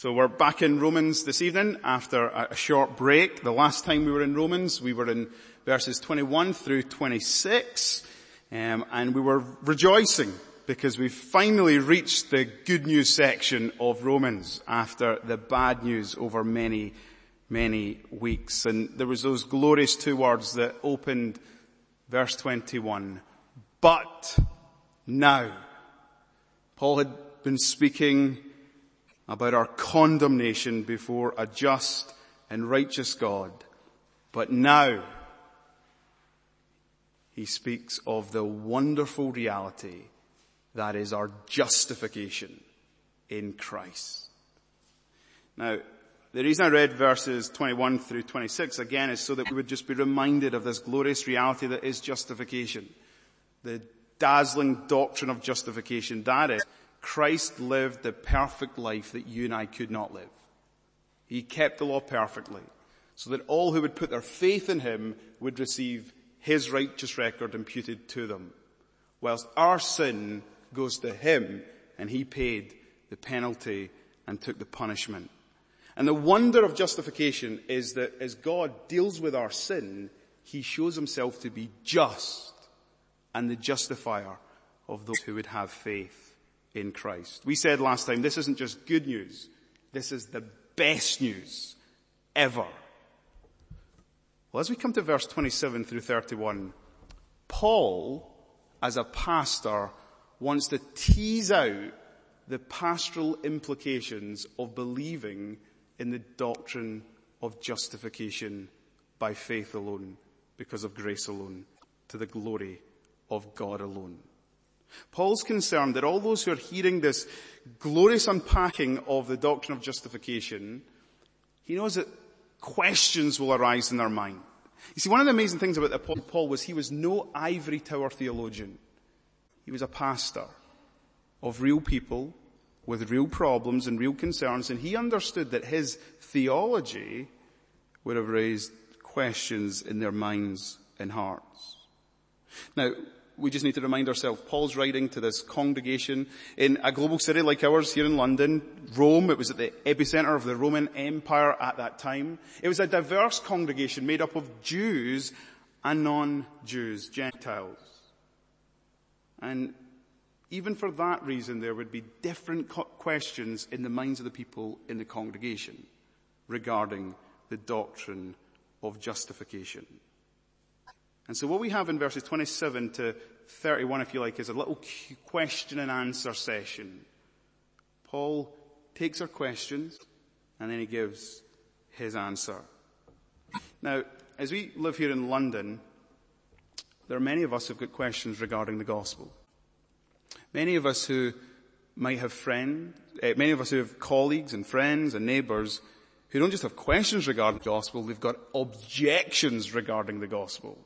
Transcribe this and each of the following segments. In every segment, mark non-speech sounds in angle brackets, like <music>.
So we're back in Romans this evening after a short break. The last time we were in Romans, we were in verses 21 through 26, um, and we were rejoicing because we've finally reached the good news section of Romans after the bad news over many, many weeks. And there was those glorious two words that opened verse 21. But now. Paul had been speaking about our condemnation before a just and righteous God. But now, he speaks of the wonderful reality that is our justification in Christ. Now, the reason I read verses 21 through 26 again is so that we would just be reminded of this glorious reality that is justification. The dazzling doctrine of justification. That is, Christ lived the perfect life that you and I could not live. He kept the law perfectly so that all who would put their faith in him would receive his righteous record imputed to them. Whilst our sin goes to him and he paid the penalty and took the punishment. And the wonder of justification is that as God deals with our sin, he shows himself to be just and the justifier of those who would have faith in Christ. We said last time, this isn't just good news. This is the best news ever. Well, as we come to verse 27 through 31, Paul, as a pastor, wants to tease out the pastoral implications of believing in the doctrine of justification by faith alone, because of grace alone, to the glory of God alone. Paul's concerned that all those who are hearing this glorious unpacking of the doctrine of justification, he knows that questions will arise in their mind. You see, one of the amazing things about Paul was he was no ivory tower theologian. He was a pastor of real people with real problems and real concerns, and he understood that his theology would have raised questions in their minds and hearts. Now, we just need to remind ourselves, Paul's writing to this congregation in a global city like ours here in London, Rome, it was at the epicenter of the Roman Empire at that time. It was a diverse congregation made up of Jews and non-Jews, Gentiles. And even for that reason, there would be different questions in the minds of the people in the congregation regarding the doctrine of justification. And so what we have in verses 27 to 31, if you like, is a little question and answer session. Paul takes our questions and then he gives his answer. Now, as we live here in London, there are many of us who've got questions regarding the gospel. Many of us who might have friends, uh, many of us who have colleagues and friends and neighbours who don't just have questions regarding the gospel, they've got objections regarding the gospel.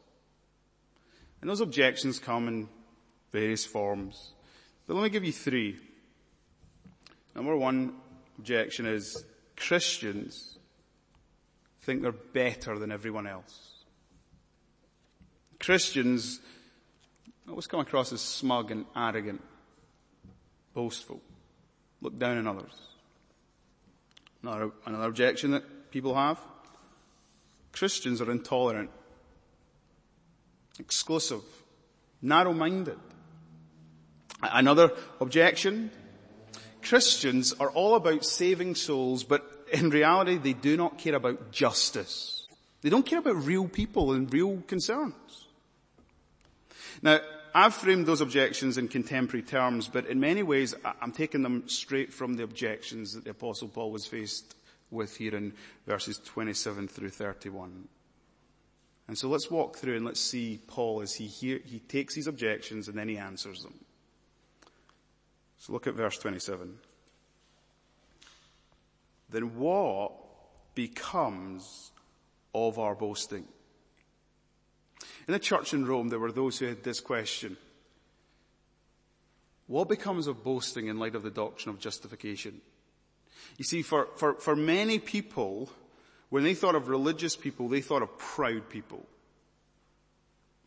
And those objections come in various forms. But let me give you three. Number one objection is Christians think they're better than everyone else. Christians oh, always come across as smug and arrogant, boastful, look down on others. Another, another objection that people have. Christians are intolerant exclusive, narrow-minded. Another objection, Christians are all about saving souls, but in reality they do not care about justice. They don't care about real people and real concerns. Now, I've framed those objections in contemporary terms, but in many ways I'm taking them straight from the objections that the apostle Paul was faced with here in verses 27 through 31. And so let's walk through and let's see Paul as he, hear, he takes these objections and then he answers them. So look at verse 27. Then what becomes of our boasting? In the church in Rome, there were those who had this question. What becomes of boasting in light of the doctrine of justification? You see, for, for, for many people, when they thought of religious people, they thought of proud people.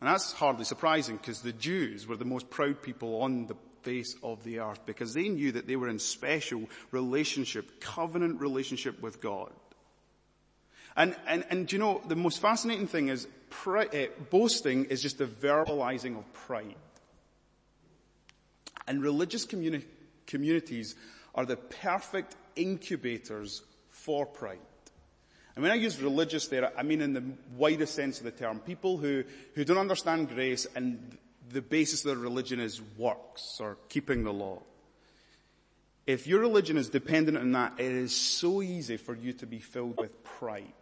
And that's hardly surprising because the Jews were the most proud people on the face of the earth because they knew that they were in special relationship, covenant relationship with God. And, and, and you know, the most fascinating thing is uh, boasting is just the verbalizing of pride. And religious communi- communities are the perfect incubators for pride. And when I use religious there, I mean in the widest sense of the term. People who, who don't understand grace and the basis of their religion is works or keeping the law. If your religion is dependent on that, it is so easy for you to be filled with pride.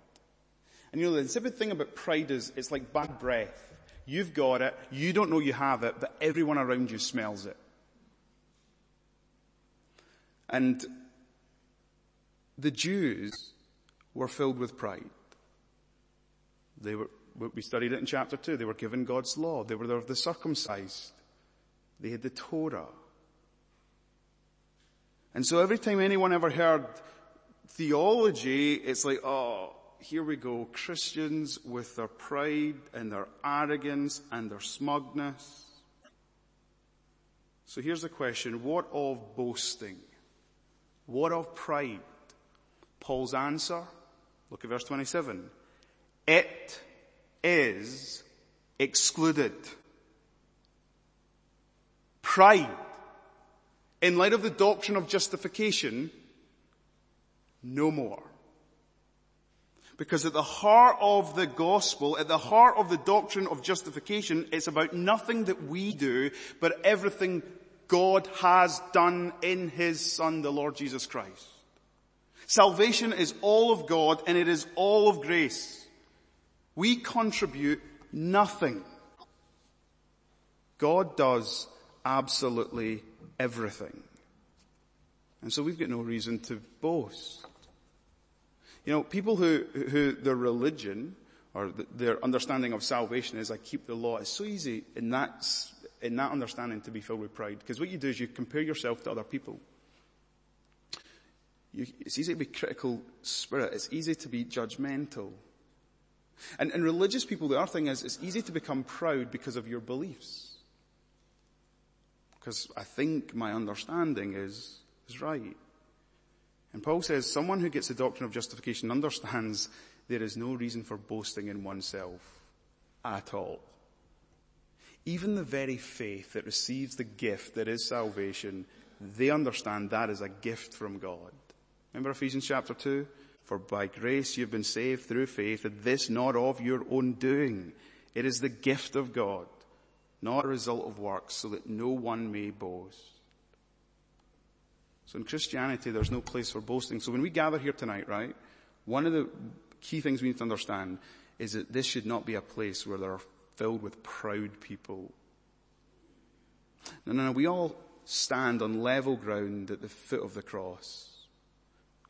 And you know, the insipid thing about pride is it's like bad breath. You've got it, you don't know you have it, but everyone around you smells it. And the Jews were filled with pride. They were, we studied it in chapter two, they were given God's law, they were the circumcised, they had the Torah. And so every time anyone ever heard theology, it's like, oh, here we go, Christians with their pride and their arrogance and their smugness. So here's the question, what of boasting? What of pride? Paul's answer, look at verse 27. It is excluded. Pride, in light of the doctrine of justification, no more. Because at the heart of the gospel, at the heart of the doctrine of justification, it's about nothing that we do, but everything God has done in His Son, the Lord Jesus Christ. Salvation is all of God and it is all of grace. We contribute nothing. God does absolutely everything. And so we've got no reason to boast. You know, people who, who their religion or their understanding of salvation is I keep the law. It's so easy in that, in that understanding to be filled with pride. Because what you do is you compare yourself to other people. You, it's easy to be critical spirit. It's easy to be judgmental. And, and religious people, the other thing is, it's easy to become proud because of your beliefs. Because I think my understanding is, is right. And Paul says, someone who gets the doctrine of justification understands there is no reason for boasting in oneself at all. Even the very faith that receives the gift that is salvation, they understand that is a gift from God. Remember Ephesians chapter 2? For by grace you've been saved through faith, and this not of your own doing. It is the gift of God, not a result of works, so that no one may boast. So in Christianity, there's no place for boasting. So when we gather here tonight, right, one of the key things we need to understand is that this should not be a place where they're filled with proud people. No, no, no, we all stand on level ground at the foot of the cross.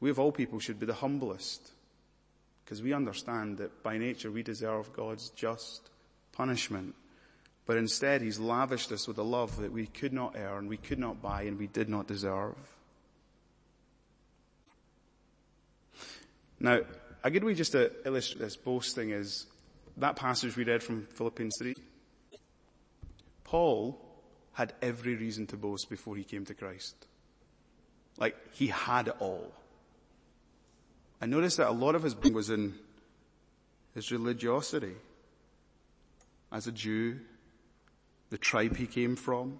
We of all people should be the humblest because we understand that by nature we deserve God's just punishment. But instead he's lavished us with a love that we could not earn, we could not buy, and we did not deserve. Now, a good way just to illustrate this boasting is that passage we read from Philippians 3. Paul had every reason to boast before he came to Christ. Like, he had it all. I noticed that a lot of his being was in his religiosity. As a Jew, the tribe he came from,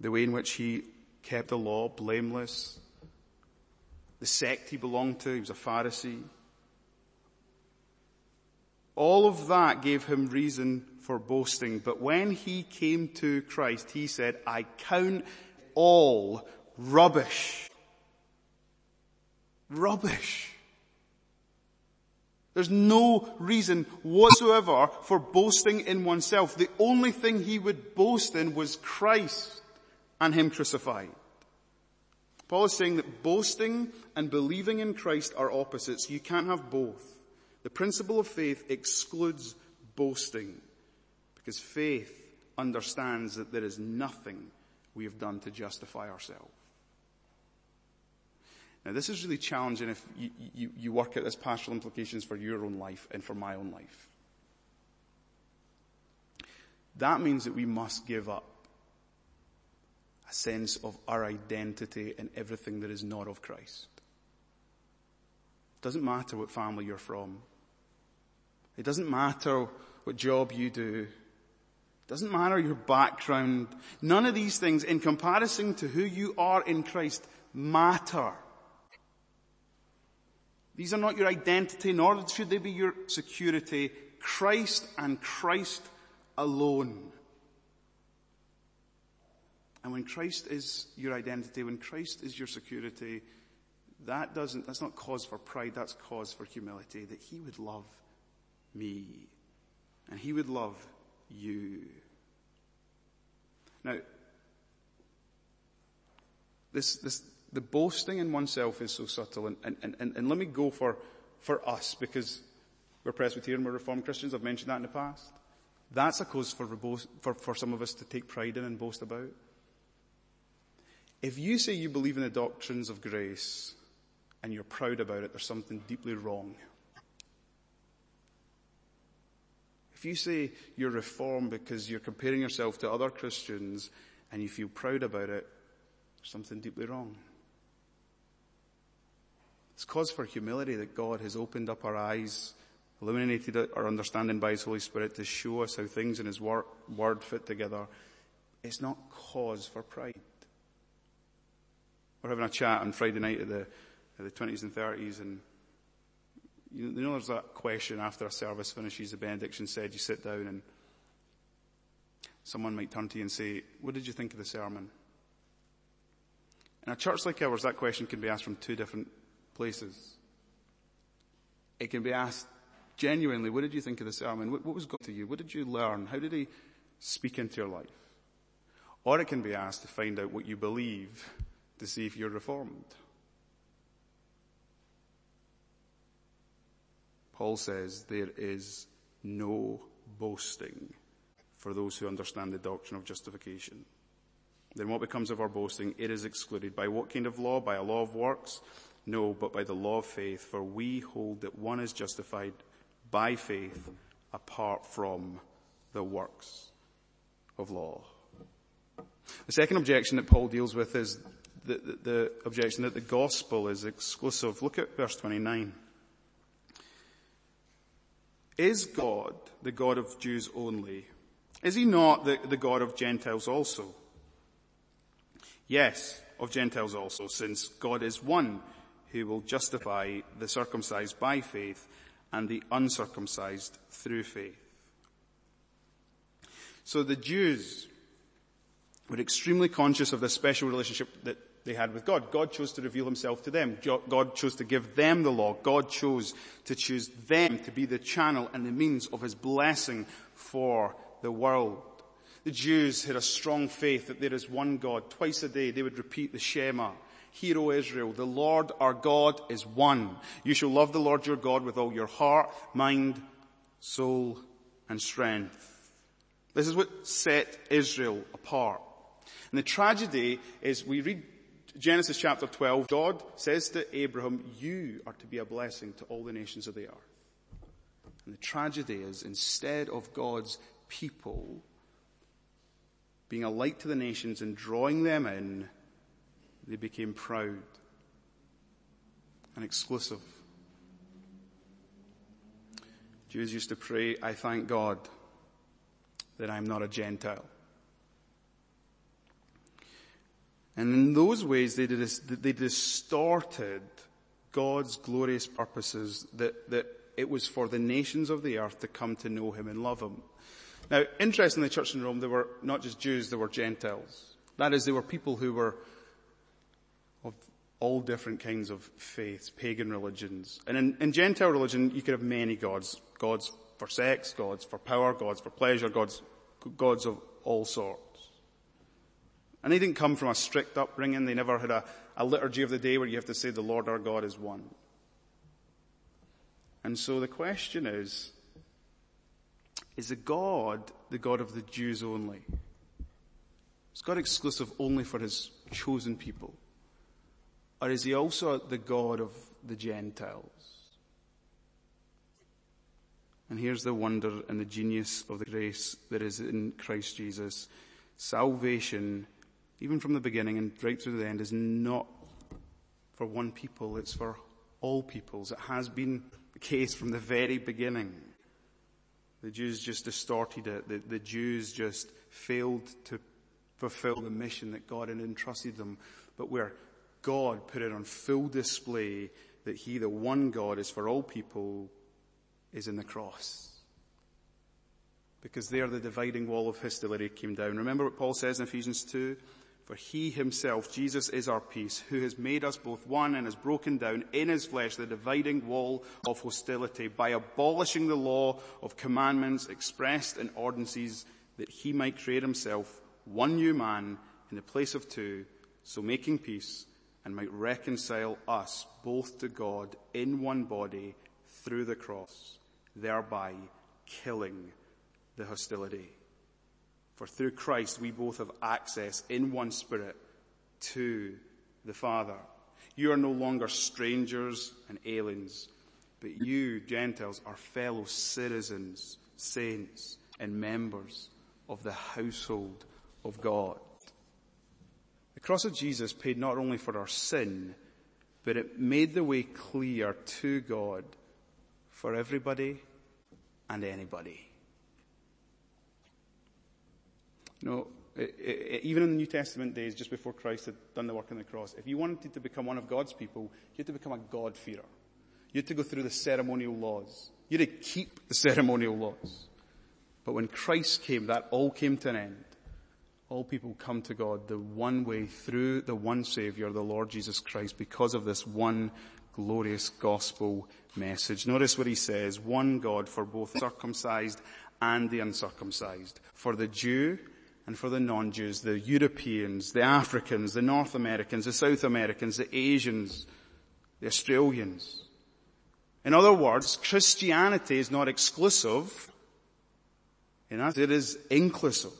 the way in which he kept the law blameless, the sect he belonged to, he was a Pharisee. All of that gave him reason for boasting, but when he came to Christ, he said, I count all rubbish. Rubbish. There's no reason whatsoever for boasting in oneself. The only thing he would boast in was Christ and him crucified. Paul is saying that boasting and believing in Christ are opposites. You can't have both. The principle of faith excludes boasting because faith understands that there is nothing we have done to justify ourselves. Now this is really challenging if you, you, you work out this pastoral implications for your own life and for my own life. That means that we must give up a sense of our identity and everything that is not of Christ. It doesn't matter what family you're from. It doesn't matter what job you do. It doesn't matter your background. None of these things in comparison to who you are in Christ matter. These are not your identity, nor should they be your security. Christ and Christ alone. And when Christ is your identity, when Christ is your security, that doesn't, that's not cause for pride, that's cause for humility, that He would love me. And He would love you. Now, this, this, the boasting in oneself is so subtle and, and, and, and let me go for, for us because we're Presbyterian, we're Reformed Christians, I've mentioned that in the past. That's a cause for, for, for some of us to take pride in and boast about. If you say you believe in the doctrines of grace and you're proud about it, there's something deeply wrong. If you say you're reformed because you're comparing yourself to other Christians and you feel proud about it, there's something deeply wrong. It's cause for humility that God has opened up our eyes, illuminated our understanding by His Holy Spirit to show us how things in His word, word fit together. It's not cause for pride. We're having a chat on Friday night at the, at the 20s and 30s and you know there's that question after a service finishes, the benediction said you sit down and someone might turn to you and say, what did you think of the sermon? In a church like ours, that question can be asked from two different places. It can be asked genuinely, what did you think of the sermon? What, what was good to you? What did you learn? How did he speak into your life? Or it can be asked to find out what you believe to see if you're reformed. Paul says there is no boasting for those who understand the doctrine of justification. Then what becomes of our boasting? It is excluded. By what kind of law? By a law of works? No, but by the law of faith, for we hold that one is justified by faith apart from the works of law. The second objection that Paul deals with is the, the, the objection that the gospel is exclusive. Look at verse 29. Is God the God of Jews only? Is he not the, the God of Gentiles also? Yes, of Gentiles also, since God is one who will justify the circumcised by faith and the uncircumcised through faith. So the Jews were extremely conscious of the special relationship that they had with God. God chose to reveal himself to them. God chose to give them the law. God chose to choose them to be the channel and the means of his blessing for the world. The Jews had a strong faith that there is one God. Twice a day they would repeat the Shema. Hear, O Israel, the Lord our God is one. You shall love the Lord your God with all your heart, mind, soul, and strength. This is what set Israel apart. And the tragedy is we read Genesis chapter 12, God says to Abraham, you are to be a blessing to all the nations of the earth. And the tragedy is instead of God's people being a light to the nations and drawing them in, they became proud and exclusive. Jews used to pray, I thank God that I'm not a Gentile. And in those ways, they, they distorted God's glorious purposes that, that it was for the nations of the earth to come to know Him and love Him. Now, interestingly, the church in Rome, there were not just Jews, there were Gentiles. That is, they were people who were all different kinds of faiths, pagan religions. And in, in Gentile religion, you could have many gods. Gods for sex, gods for power, gods for pleasure, gods, gods of all sorts. And they didn't come from a strict upbringing. They never had a, a liturgy of the day where you have to say the Lord our God is one. And so the question is, is the God the God of the Jews only? Is God exclusive only for his chosen people? Or is he also the God of the Gentiles? And here's the wonder and the genius of the grace that is in Christ Jesus. Salvation even from the beginning and right through the end, is not for one people, it's for all peoples. It has been the case from the very beginning. The Jews just distorted it. The, the Jews just failed to fulfill the mission that God had entrusted them. But where God put it on full display that He, the one God, is for all people, is in the cross. Because there the dividing wall of hostility came down. Remember what Paul says in Ephesians 2? For he himself, Jesus is our peace, who has made us both one and has broken down in his flesh the dividing wall of hostility by abolishing the law of commandments expressed in ordinances that he might create himself one new man in the place of two, so making peace and might reconcile us both to God in one body through the cross, thereby killing the hostility. For through Christ we both have access in one spirit to the Father. You are no longer strangers and aliens, but you, Gentiles, are fellow citizens, saints, and members of the household of God. The cross of Jesus paid not only for our sin, but it made the way clear to God for everybody and anybody. You know, it, it, even in the New Testament days, just before Christ had done the work on the cross, if you wanted to become one of God's people, you had to become a God-fearer. You had to go through the ceremonial laws. You had to keep the <laughs> ceremonial laws. But when Christ came, that all came to an end. All people come to God the one way through the one Savior, the Lord Jesus Christ, because of this one glorious gospel message. Notice what he says, one God for both circumcised and the uncircumcised, for the Jew and for the non-Jews, the Europeans, the Africans, the North Americans, the South Americans, the Asians, the Australians. In other words, Christianity is not exclusive, it is inclusive.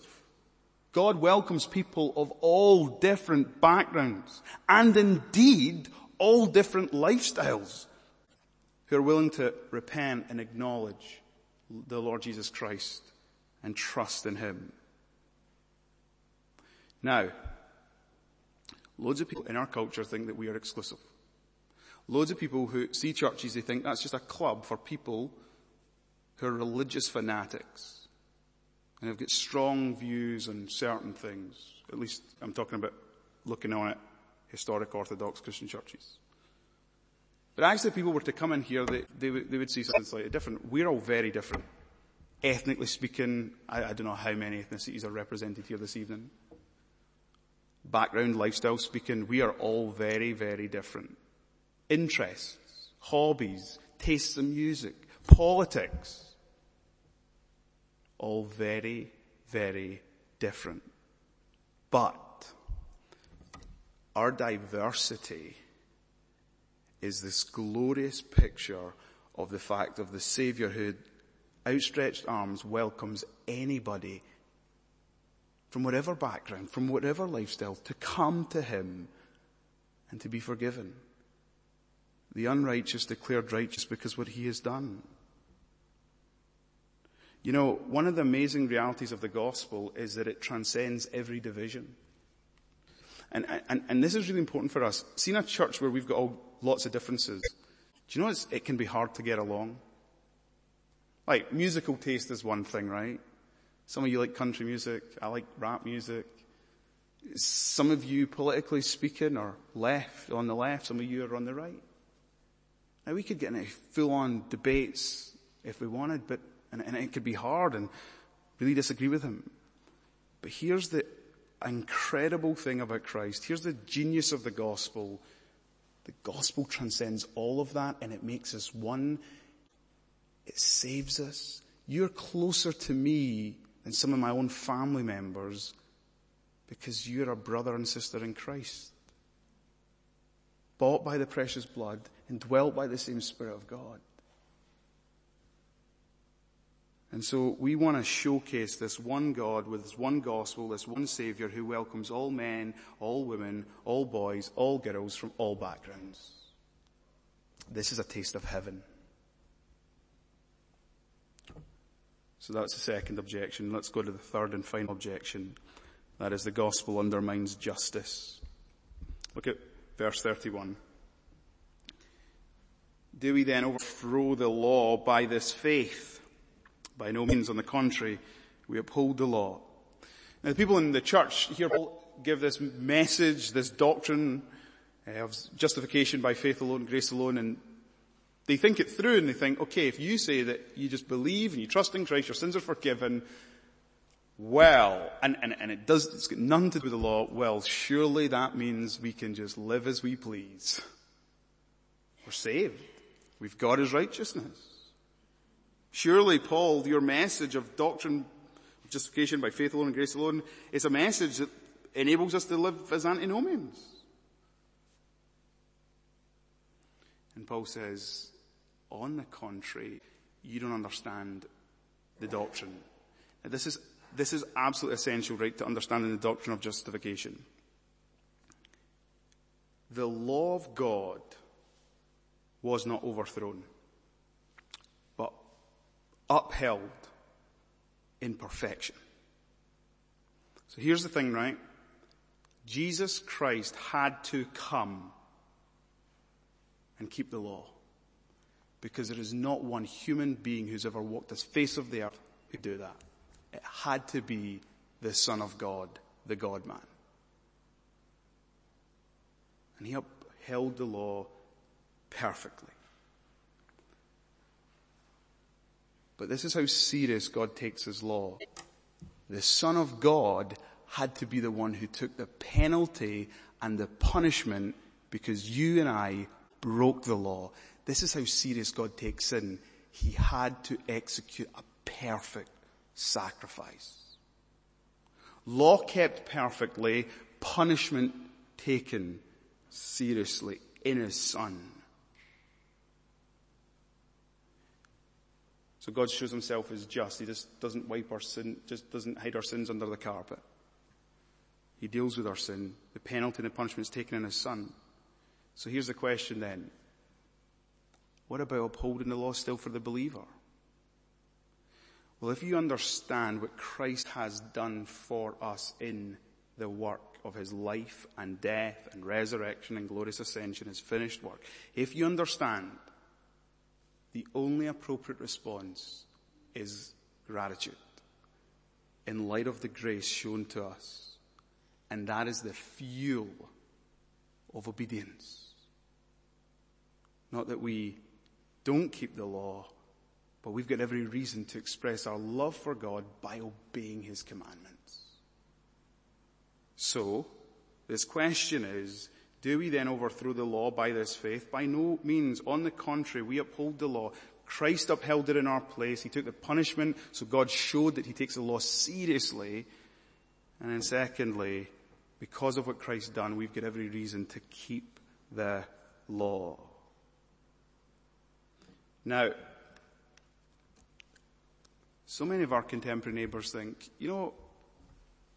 God welcomes people of all different backgrounds and indeed all different lifestyles who are willing to repent and acknowledge the Lord Jesus Christ and trust in Him. Now, loads of people in our culture think that we are exclusive. Loads of people who see churches, they think that's just a club for people who are religious fanatics and have got strong views on certain things. At least I'm talking about looking on at historic Orthodox Christian churches. But actually if people were to come in here, they, they, would, they would see something slightly different. We're all very different. Ethnically speaking, I, I don't know how many ethnicities are represented here this evening background, lifestyle speaking, we are all very, very different. Interests, hobbies, tastes in music, politics, all very, very different. But our diversity is this glorious picture of the fact of the Savior who outstretched arms welcomes anybody from whatever background, from whatever lifestyle, to come to Him and to be forgiven. The unrighteous declared righteous because what He has done. You know, one of the amazing realities of the gospel is that it transcends every division. And, and, and this is really important for us. Seeing a church where we've got all, lots of differences, do you know it's it can be hard to get along? Like, musical taste is one thing, right? Some of you like country music. I like rap music. Some of you, politically speaking, are left, on the left. Some of you are on the right. Now we could get into full-on debates if we wanted, but, and, and it could be hard and really disagree with him. But here's the incredible thing about Christ. Here's the genius of the gospel. The gospel transcends all of that and it makes us one. It saves us. You're closer to me and some of my own family members because you're a brother and sister in Christ. Bought by the precious blood and dwelt by the same Spirit of God. And so we want to showcase this one God with this one gospel, this one Savior who welcomes all men, all women, all boys, all girls from all backgrounds. This is a taste of heaven. So that's the second objection. Let's go to the third and final objection. That is, the gospel undermines justice. Look at verse 31. Do we then overthrow the law by this faith? By no means, on the contrary, we uphold the law. Now the people in the church here give this message, this doctrine eh, of justification by faith alone, grace alone, and they think it through and they think, okay, if you say that you just believe and you trust in Christ, your sins are forgiven, well, and, and, and it does, it's got nothing to do with the law, well, surely that means we can just live as we please. We're saved. We've got his righteousness. Surely, Paul, your message of doctrine, justification by faith alone and grace alone, is a message that enables us to live as antinomians. And Paul says, on the contrary, you don't understand the doctrine. Now, this is, this is absolutely essential, right, to understanding the doctrine of justification. The law of God was not overthrown, upheld in perfection. So here's the thing, right? Jesus Christ had to come and keep the law because there is not one human being who's ever walked this face of the earth who could do that. It had to be the Son of God, the God man. And he upheld the law perfectly. But this is how serious God takes his law. The Son of God had to be the one who took the penalty and the punishment because you and I broke the law. This is how serious God takes sin. He had to execute a perfect sacrifice. Law kept perfectly, punishment taken seriously in his son. So God shows himself as just. He just doesn't wipe our sin, just doesn't hide our sins under the carpet. He deals with our sin. The penalty and the punishment is taken in his son. So here's the question then. What about upholding the law still for the believer? Well, if you understand what Christ has done for us in the work of his life and death and resurrection and glorious ascension, his finished work, if you understand, the only appropriate response is gratitude in light of the grace shown to us. And that is the fuel of obedience. Not that we don't keep the law, but we've got every reason to express our love for God by obeying His commandments. So, this question is, do we then overthrow the law by this faith? By no means. On the contrary, we uphold the law. Christ upheld it in our place. He took the punishment, so God showed that He takes the law seriously. And then secondly, because of what Christ done, we've got every reason to keep the law. Now, so many of our contemporary neighbours think, you know,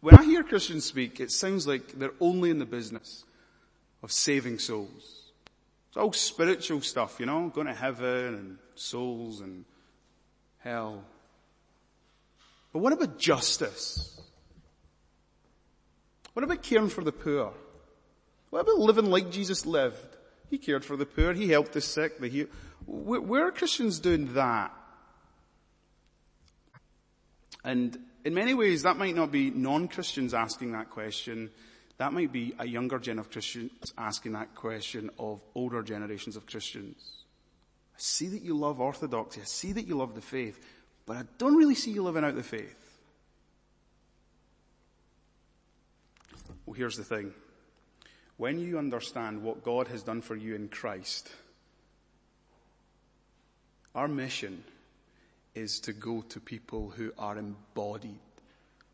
when I hear Christians speak, it sounds like they're only in the business of saving souls. It's all spiritual stuff, you know, going to heaven and souls and hell. But what about justice? What about caring for the poor? What about living like Jesus lived? He cared for the poor, he helped the sick, the healed. Where are Christians doing that? And in many ways, that might not be non-Christians asking that question. That might be a younger gen of Christians asking that question of older generations of Christians. I see that you love orthodoxy. I see that you love the faith, but I don't really see you living out the faith. Well, here's the thing. When you understand what God has done for you in Christ, our mission is to go to people who are embodied.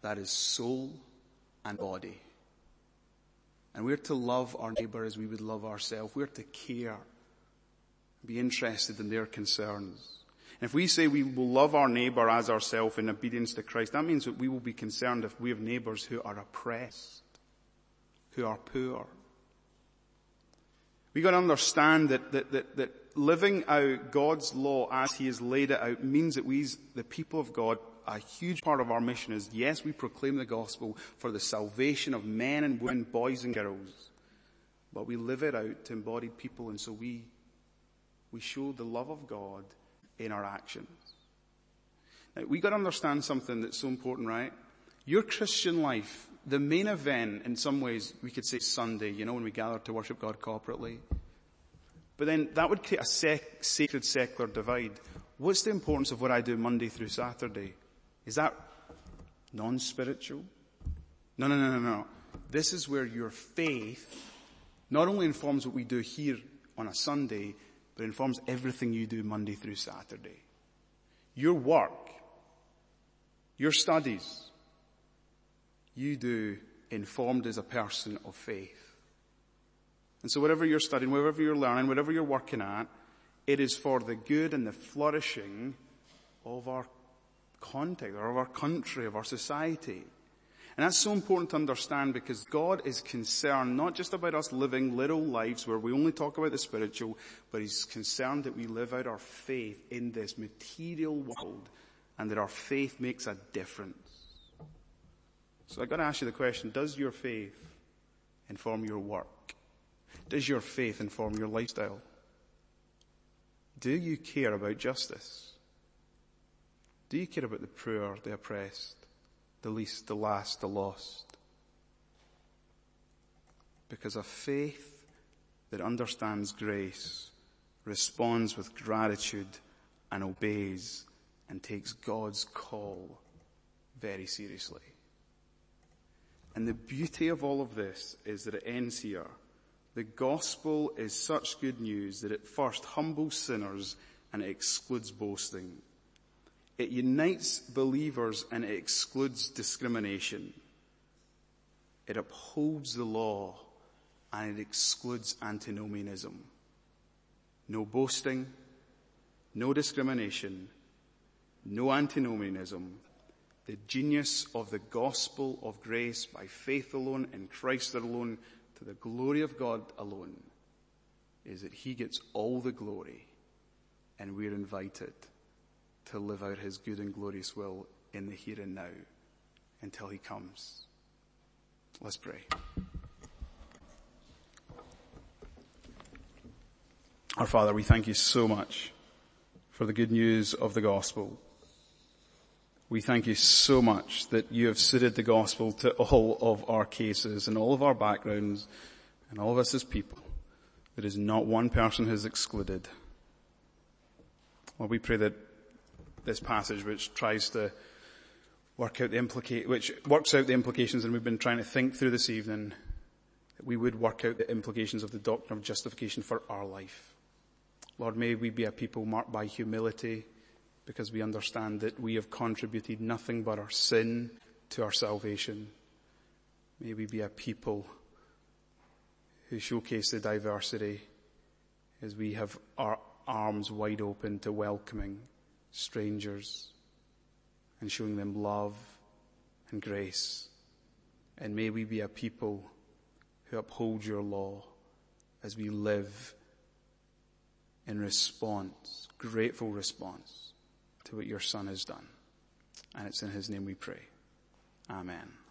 That is soul and body. And we're to love our neighbor as we would love ourselves. We're to care, be interested in their concerns. And if we say we will love our neighbor as ourselves in obedience to Christ, that means that we will be concerned if we have neighbors who are oppressed, who are poor. We got to understand that, that, that, that living out God's law as He has laid it out means that we, the people of God, a huge part of our mission is yes, we proclaim the gospel for the salvation of men and women, boys and girls, but we live it out to embodied people and so we, we show the love of God in our actions. Now, we gotta understand something that's so important, right? Your Christian life, the main event in some ways, we could say Sunday, you know, when we gather to worship God corporately. But then that would create a sec- sacred secular divide. What's the importance of what I do Monday through Saturday? Is that non-spiritual? No, no, no, no, no. This is where your faith not only informs what we do here on a Sunday, but informs everything you do Monday through Saturday. Your work, your studies, you do informed as a person of faith. And so whatever you're studying, whatever you're learning, whatever you're working at, it is for the good and the flourishing of our context, or of our country, of our society. And that's so important to understand because God is concerned not just about us living little lives where we only talk about the spiritual, but He's concerned that we live out our faith in this material world and that our faith makes a difference. So I've got to ask you the question, does your faith inform your work? Does your faith inform your lifestyle? Do you care about justice? Do you care about the poor, the oppressed, the least, the last, the lost? Because a faith that understands grace responds with gratitude and obeys and takes God's call very seriously. And the beauty of all of this is that it ends here the gospel is such good news that it first humbles sinners and it excludes boasting. It unites believers and it excludes discrimination. It upholds the law and it excludes antinomianism. No boasting, no discrimination, no antinomianism. The genius of the gospel of grace by faith alone in Christ alone to the glory of God alone is that He gets all the glory and we're invited to live out His good and glorious will in the here and now until He comes. Let's pray. Our Father, we thank you so much for the good news of the gospel. We thank you so much that you have suited the gospel to all of our cases and all of our backgrounds and all of us as people. There is not one person who is excluded. Well, we pray that this passage which tries to work out the implicate, which works out the implications and we've been trying to think through this evening, that we would work out the implications of the doctrine of justification for our life. Lord, may we be a people marked by humility, because we understand that we have contributed nothing but our sin to our salvation. May we be a people who showcase the diversity as we have our arms wide open to welcoming strangers and showing them love and grace. And may we be a people who uphold your law as we live in response, grateful response to what your son has done. And it's in his name we pray. Amen.